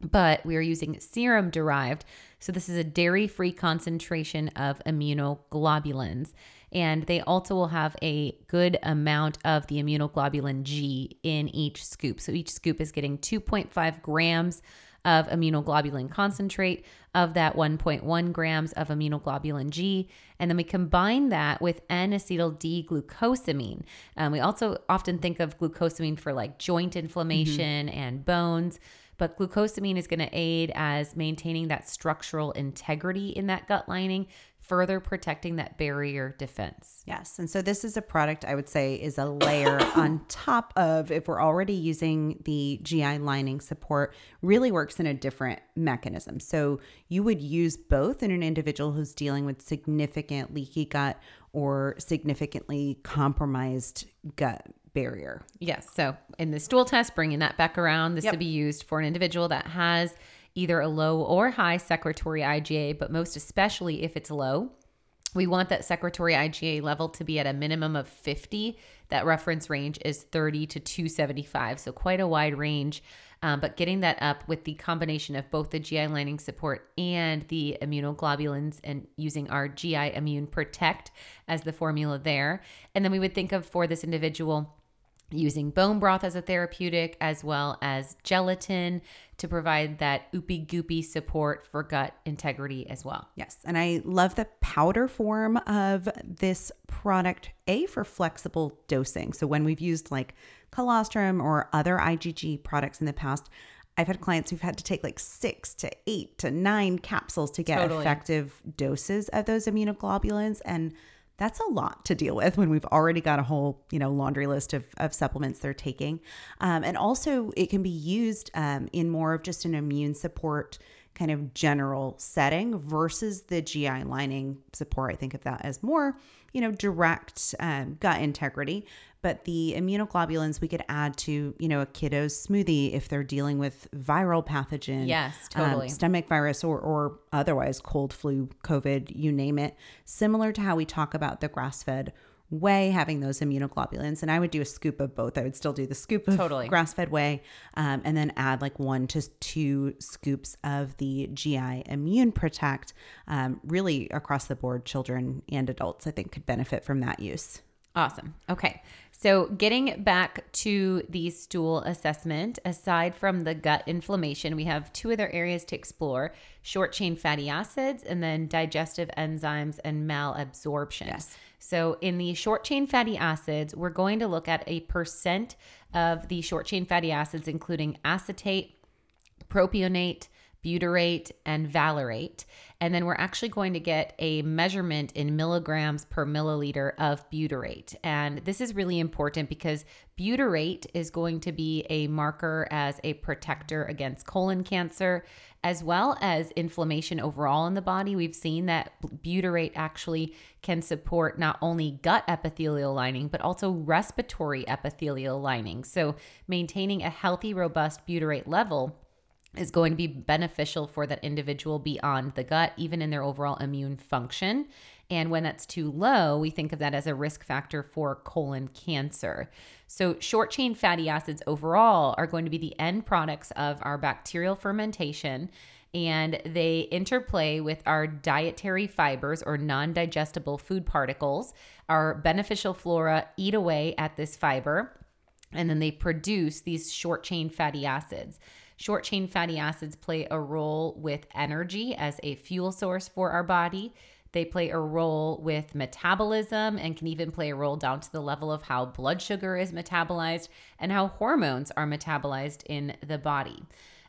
but we are using serum derived. So this is a dairy free concentration of immunoglobulins. And they also will have a good amount of the immunoglobulin G in each scoop. So each scoop is getting 2.5 grams of immunoglobulin concentrate of that 1.1 grams of immunoglobulin G. And then we combine that with N acetyl D glucosamine. Um, we also often think of glucosamine for like joint inflammation and bones but glucosamine is going to aid as maintaining that structural integrity in that gut lining, further protecting that barrier defense. Yes. And so this is a product I would say is a layer on top of if we're already using the GI lining support, really works in a different mechanism. So you would use both in an individual who's dealing with significant leaky gut or significantly compromised gut barrier. Yes. So in the stool test, bringing that back around, this Yep. would be used for an individual that has either a low or high secretory IgA, but most especially if it's low. We want that secretory IgA level to be at a minimum of 50. That reference range is 30 to 275, so quite a wide range. Um, but getting that up with the combination of both the GI lining support and the immunoglobulins and using our GI Immune Protect as the formula there. And then we would think of for this individual using bone broth as a therapeutic, as well as gelatin to provide that oopy goopy support for gut integrity as well. Yes. And I love the powder form of this product, A, for flexible dosing. So when we've used like colostrum or other IgG products in the past, I've had clients who've had to take like six to eight to nine capsules to get Totally. effective doses of those immunoglobulins. And that's a lot to deal with when we've already got a whole, you know, laundry list of, of supplements they're taking. Um, and also, it can be used um, in more of just an immune support kind of general setting versus the GI lining support. I think of that as more, you know, direct um, gut integrity. But the immunoglobulins we could add to, you know, a kiddo's smoothie if they're dealing with viral pathogen. Yes, um, stomach virus or, or otherwise cold, flu, COVID, you name it. Similar to how we talk about the grass fed whey having those immunoglobulins. And I would do a scoop of both. I would still do the scoop of Totally. grass fed whey um, and then add like one to two scoops of the GI Immune Protect. Um, really across the board, children and adults, I think, could benefit from that use. Awesome. Okay. So, getting back to the stool assessment, aside from the gut inflammation, we have two other areas to explore short chain fatty acids and then digestive enzymes and malabsorption. Yes. So, in the short chain fatty acids, we're going to look at a percent of the short chain fatty acids, including acetate, propionate, butyrate, and valerate. And then we're actually going to get a measurement in milligrams per milliliter of butyrate. And this is really important because butyrate is going to be a marker as a protector against colon cancer, as well as inflammation overall in the body. We've seen that butyrate actually can support not only gut epithelial lining, but also respiratory epithelial lining. So maintaining a healthy, robust butyrate level is going to be beneficial for that individual beyond the gut, even in their overall immune function. And when that's too low, we think of that as a risk factor for colon cancer. So, short chain fatty acids overall are going to be the end products of our bacterial fermentation. And they interplay with our dietary fibers or non digestible food particles. Our beneficial flora eat away at this fiber and then they produce these short chain fatty acids. Short chain fatty acids play a role with energy as a fuel source for our body. They play a role with metabolism and can even play a role down to the level of how blood sugar is metabolized and how hormones are metabolized in the body.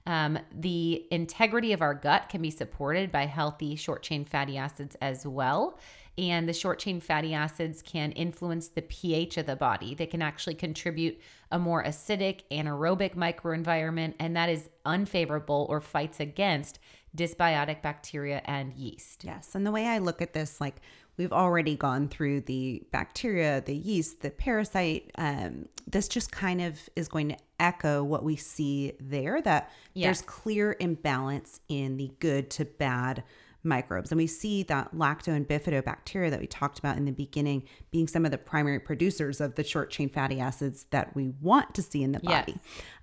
Um, the integrity of our gut can be supported by healthy short chain fatty acids as well. And the short chain fatty acids can influence the pH of the body. They can actually contribute a more acidic, anaerobic microenvironment, and that is unfavorable or fights against dysbiotic bacteria and yeast. Yes. And the way I look at this, like we've already gone through the bacteria, the yeast, the parasite. Um, this just kind of is going to echo what we see there that Yes. there's clear imbalance in the good to bad microbes. And we see that lacto and bifidobacteria that we talked about in the beginning being some of the primary producers of the short chain fatty acids that we want to see in the Yes. body.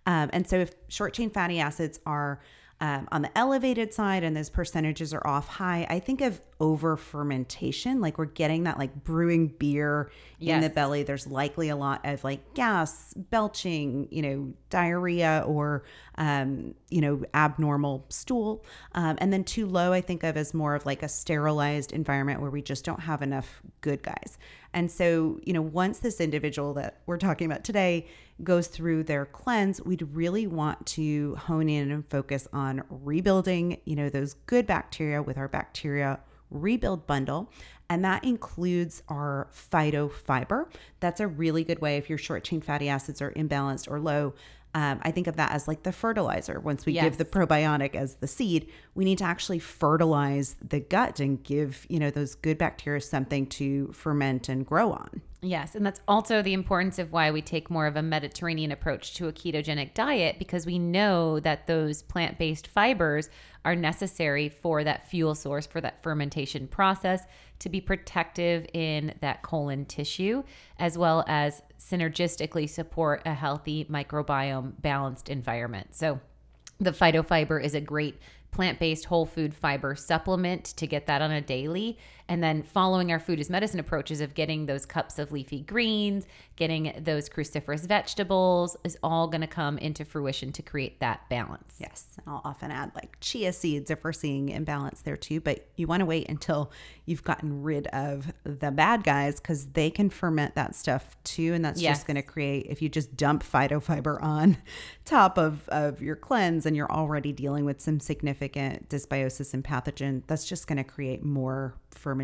Um, and so if short chain fatty acids are um, on the elevated side and those percentages are off high, I think of over fermentation. Like we're getting that like brewing beer in the belly. There's likely a lot of like gas, belching, you know, diarrhea or, um, you know, abnormal stool. Um, and then too low, I think of as more of like a sterilized environment where we just don't have enough good guys. And so, you know, once this individual that we're talking about today goes through their cleanse, we'd really want to hone in and focus on rebuilding, you know, those good bacteria with our bacteria rebuild bundle. And that includes our phytofiber. That's a really good way if your short chain fatty acids are imbalanced or low. Um, I think of that as like the fertilizer. Once we give the probiotic as the seed, we need to actually fertilize the gut and give, you know, those good bacteria something to ferment and grow on. Yes, and that's also the importance of why we take more of a Mediterranean approach to a ketogenic diet because we know that those plant based fibers are necessary for that fuel source, for that fermentation process to be protective in that colon tissue, as well as synergistically support a healthy microbiome balanced environment. So, the phytofiber is a great plant based whole food fiber supplement to get that on a daily. And then following our food as medicine approaches of getting those cups of leafy greens, getting those cruciferous vegetables is all going to come into fruition to create that balance. Yes. And I'll often add like chia seeds if we're seeing imbalance there too. But you want to wait until you've gotten rid of the bad guys because they can ferment that stuff too. And that's Yes. just going to create, if you just dump phytofiber on top of, of your cleanse and you're already dealing with some significant dysbiosis and pathogen, that's just going to create more fermentation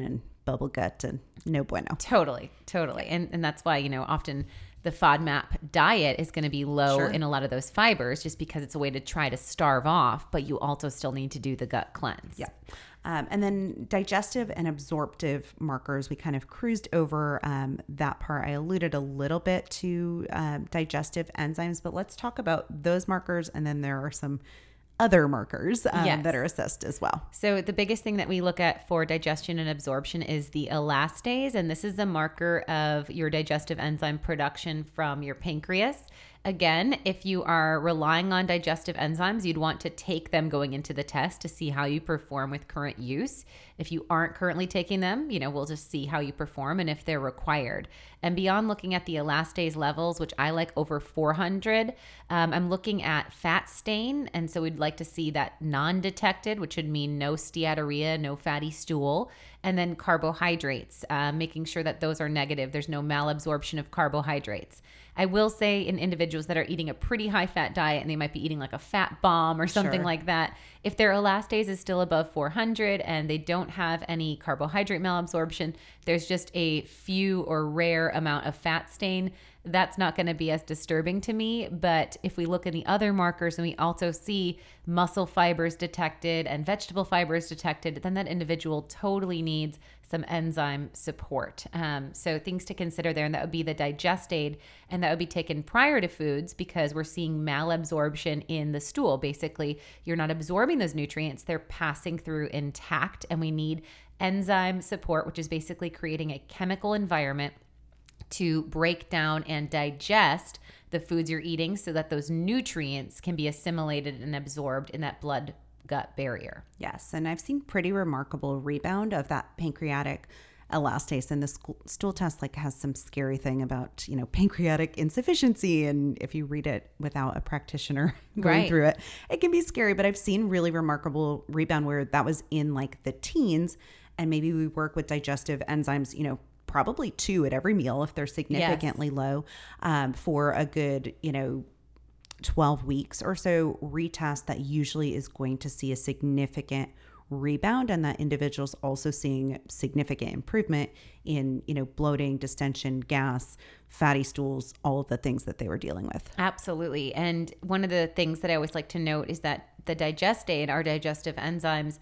and bubble gut and no bueno. Totally, totally. And and that's why, you know, often the FODMAP diet is going to be low Sure. in a lot of those fibers just because it's a way to try to starve off, but you also still need to do the gut cleanse. Yeah. Um, and then digestive and absorptive markers, we kind of cruised over um, that part. I alluded a little bit to um, digestive enzymes, but let's talk about those markers. And then there are some other markers um, Yes. that are assessed as well. So the biggest thing that we look at for digestion and absorption is the elastase, and this is the marker of your digestive enzyme production from your pancreas. Again, if you are relying on digestive enzymes, you'd want to take them going into the test to see how you perform with current use. If you aren't currently taking them, you know, we'll just see how you perform and if they're required. And beyond looking at the elastase levels, which I like over 400, um, I'm looking at fat stain. And so we'd like to see that non detected, which would mean no steatorrhea, no fatty stool. And then carbohydrates, uh, making sure that those are negative. There's no malabsorption of carbohydrates. I will say in individuals that are eating a pretty high fat diet and they might be eating like a fat bomb or something Sure. like that, if their elastase is still above 400 and they don't have any carbohydrate malabsorption, there's just a few or rare amount of fat stain. That's not going to be as disturbing to me. But if we look at the other markers and we also see muscle fibers detected and vegetable fibers detected, then that individual totally needs some enzyme support. Um, so things to consider there, and that would be the digest aid, and that would be taken prior to foods because we're seeing malabsorption in the stool. Basically, you're not absorbing those nutrients; they're passing through intact, and we need enzyme support, which is basically creating a chemical environment to break down and digest the foods you're eating so that those nutrients can be assimilated and absorbed in that blood gut barrier. Yes. And I've seen pretty remarkable rebound of that pancreatic elastase and the school, stool test like has some scary thing about you know pancreatic insufficiency and if you read it without a practitioner going Right. through it it can be scary but i've seen really remarkable rebound where that was in like the teens and maybe we work with digestive enzymes you know probably two at every meal if they're significantly low um, for a good you know 12 weeks or so retest that usually is going to see a significant rebound and that individuals also seeing significant improvement in you know bloating distension gas fatty stools all of the things that they were dealing with Absolutely. And one of the things that I always like to note is that the digest aid, our digestive enzymes,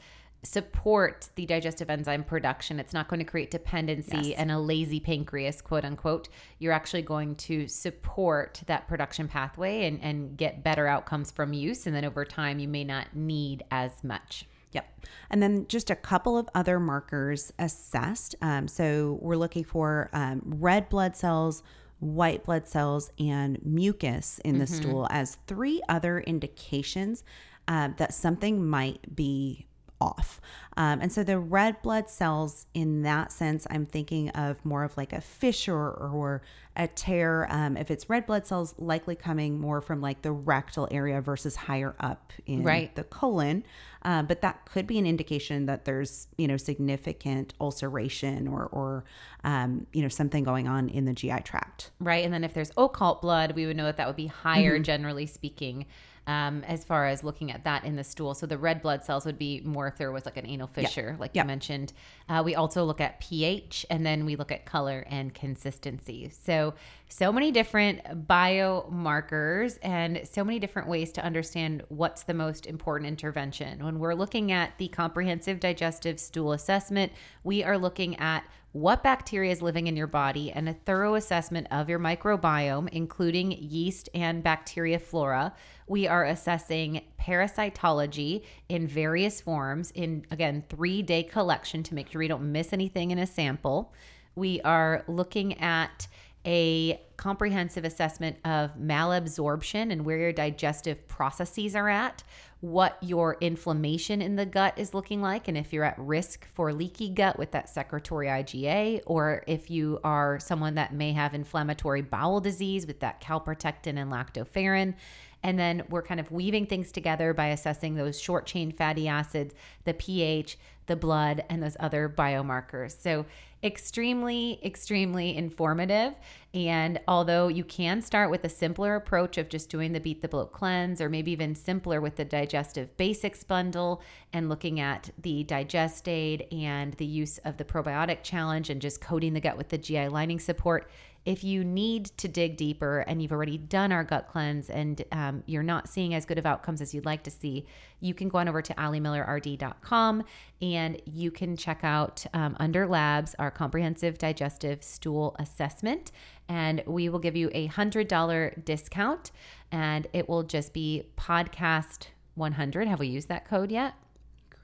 support the digestive enzyme production. It's not going to create dependency Yes. and a lazy pancreas, quote unquote. You're actually going to support that production pathway and, and get better outcomes from use. And then over time, you may not need as much. Yep. And then just a couple of other markers assessed. Um, so we're looking for um, red blood cells, white blood cells, and mucus in the stool as three other indications uh, that something might be off. Um, and so the red blood cells, in that sense, I'm thinking of more of like a fissure or a tear. Um, if it's red blood cells, likely coming more from like the rectal area versus higher up in Right. the colon. Uh, but that could be an indication that there's, you know, significant ulceration or, or um, you know, something going on in the GI tract. Right. And then if there's occult blood, we would know that that would be higher, generally speaking, um, as far as looking at that in the stool. So the red blood cells would be more if there was like an anal fissure, like Yeah. you mentioned. Uh, we also look at pH and then we look at color and consistency. So, so many different biomarkers and so many different ways to understand what's the most important intervention. When we're looking at the comprehensive digestive stool assessment, we are looking at what bacteria is living in your body and a thorough assessment of your microbiome, including yeast and bacteria flora. We are assessing parasitology in various forms in, again, three day collection to make sure we don't miss anything in a sample. We are looking at a comprehensive assessment of malabsorption and where your digestive processes are at, what your inflammation in the gut is looking like, and if you're at risk for leaky gut with that secretory IgA, or if you are someone that may have inflammatory bowel disease with that calprotectin and lactoferrin. And then we're kind of weaving things together by assessing those short chain fatty acids, the pH, the blood, and those other biomarkers. So, extremely, extremely informative. And although you can start with a simpler approach of just doing the Beat the Bloat cleanse, or maybe even simpler with the Digestive Basics bundle and looking at the Digest Aid and the use of the Probiotic Challenge and just coating the gut with the GI lining support, if you need to dig deeper and you've already done our gut cleanse and um, you're not seeing as good of outcomes as you'd like to see, you can go on over to alimillerrd.com and you can check out um, under labs our comprehensive digestive stool assessment. And we will give you a $100 discount and it will just be podcast 100. Have we used that code yet?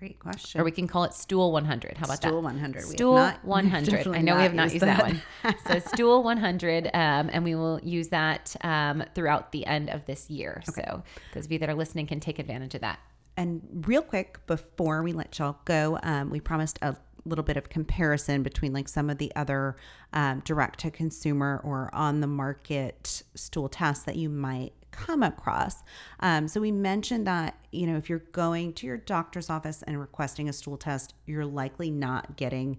Great question. Or we can call it Stool 100. How about that? Stool that? 100. We have Stool not- 100. I know we have not used that, that. one. so Stool 100, um, and we will use that um, throughout the end of this year. So those of you that are listening can take advantage of that. And real quick, before we let y'all go, um, we promised a little bit of comparison between like some of the other um, direct to consumer or on the market stool tests that you might come across. Um, so we mentioned that, you know, if you're going to your doctor's office and requesting a stool test, you're likely not getting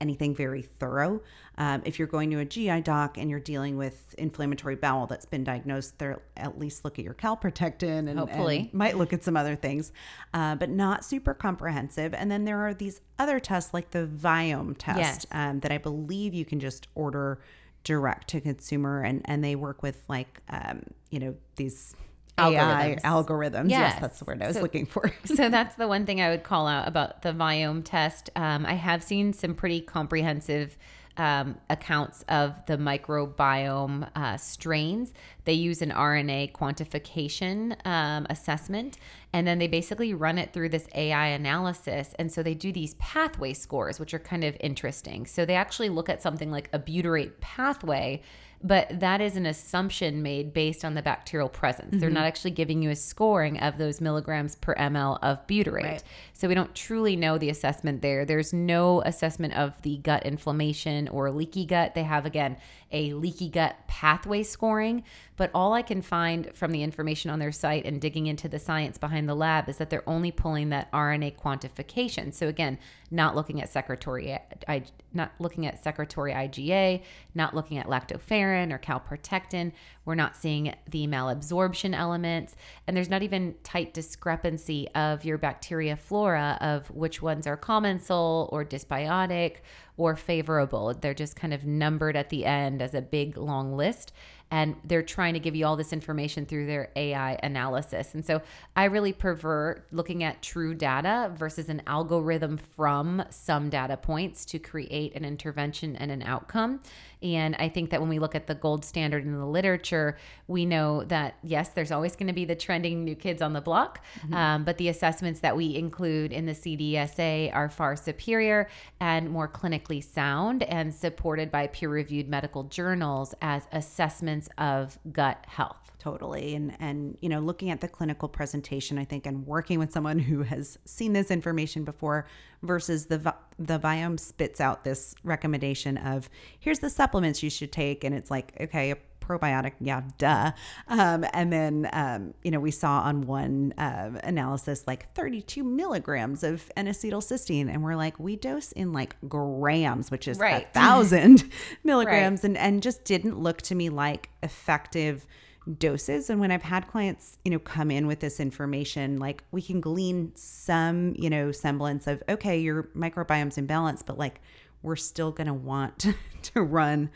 anything very thorough. Um, if you're going to a GI doc and you're dealing with inflammatory bowel that's been diagnosed, they'll at least look at your calprotectin and, Hopefully. and might look at some other things, uh, but not super comprehensive. And then there are these other tests like the Viome test Yes. um, that I believe you can just order direct to consumer, and and they work with like um, you know these AI Algorithms. algorithms. Yes, Yes. that's the word I was So- looking for. so that's the one thing I would call out about the Viome test. Um, I have seen some pretty comprehensive um, accounts of the microbiome uh, strains. They use an RNA quantification um, assessment, and then they basically run it through this AI analysis. And so they do these pathway scores, which are kind of interesting. So they actually look at something like a butyrate pathway but that is an assumption made based on the bacterial presence. They're mm-hmm. not actually giving you a scoring of those milligrams per ml of butyrate. Right. So we don't truly know the assessment there. There's no assessment of the gut inflammation or leaky gut. They have, again, a leaky gut pathway scoring. But all I can find from the information on their site and digging into the science behind the lab is that they're only pulling that RNA quantification. So again, not looking at secretory, not looking at secretory IgA, not looking at lactoferrin or calprotectin. We're not seeing the malabsorption elements, and there's not even tight discrepancy of your bacteria flora of which ones are commensal or dysbiotic or favorable. They're just kind of numbered at the end as a big long list and they're trying to give you all this information through their AI analysis. And so I really prefer looking at true data versus an algorithm from some data points to create an intervention and an outcome. And I think that when we look at the gold standard in the literature, we know that yes, there's always going to be the trending new kids on the block, um, but the assessments that we include in the CDSA are far superior and more clinically sound and supported by peer reviewed medical journals as assessments of gut health. Totally. And and you know, looking at the clinical presentation, I think and working with someone who has seen this information before versus the the Viome spits out this recommendation of here's the supplements you should take and it's like, okay, probiotic, yeah, duh. Um, and then um, you know, we saw on one um analysis like 32 milligrams of N-acetylcysteine and we're like, we dose in like grams, which is a thousand milligrams and and just didn't look to me like effective doses. And when i've had clients you know come in with this information like we can glean some you know semblance of okay your microbiome's in balance but like we're still going to want to run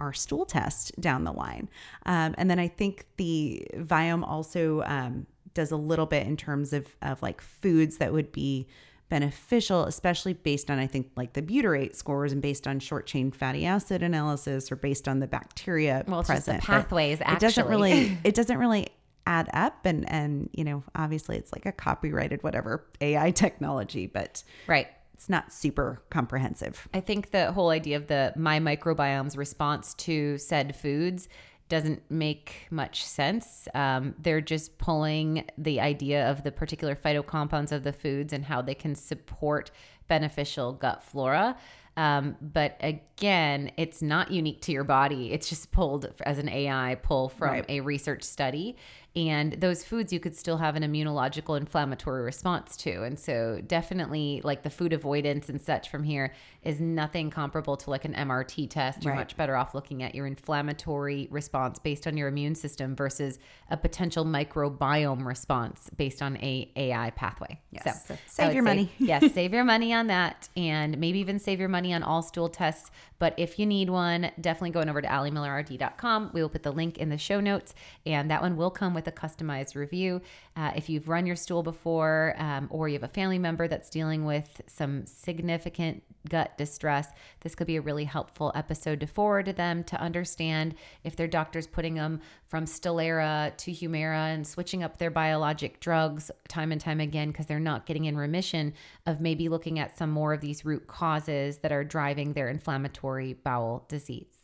our stool test down the line um, and then i think the viome also um, does a little bit in terms of of like foods that would be beneficial, especially based on, I think, like the butyrate scores and based on short chain fatty acid analysis or based on the bacteria Well, it's just the present. But pathways, It doesn't really, it doesn't really add up. And, and, you know, obviously it's like a copyrighted, whatever AI technology, but Right. It's not super comprehensive. I think the whole idea of the my microbiome's response to said foods doesn't make much sense. Um, they're just pulling the idea of the particular phytocompounds of the foods and how they can support beneficial gut flora. Um, but again, it's not unique to your body. It's just pulled as an AI pull from Right. a research study. And those foods you could still have an immunological inflammatory response to. And so, definitely, like the food avoidance and such from here is nothing comparable to like an MRT test. You're Right. much better off looking at your inflammatory response based on your immune system versus a potential microbiome response based on a AI pathway. Yes. So, Save your say, money. yes, save your money on that and maybe even save your money on all stool tests. But if you need one, definitely going over to AliMillerRD.com. We will put the link in the show notes, and that one will come with a customized review. Uh, if you've run your stool before um, or you have a family member that's dealing with some significant gut distress, this could be a really helpful episode to forward to them to understand if their doctor's putting them from Stelara to Humira and switching up their biologic drugs time and time again because they're not getting in remission, of maybe looking at some more of these root causes that are driving their inflammatory bowel disease.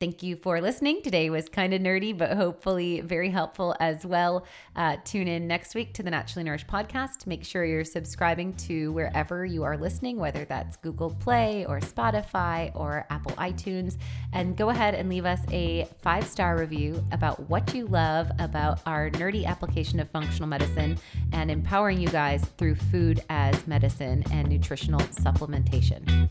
Thank you for listening. Today was kind of nerdy, but hopefully very helpful as well. Uh, tune in next week to the Naturally Nourished podcast. Make sure you're subscribing to wherever you are listening, whether that's Google Play or Spotify or Apple iTunes. And go ahead and leave us a five star review about what you love about our nerdy application of functional medicine and empowering you guys through food as medicine and nutritional supplementation.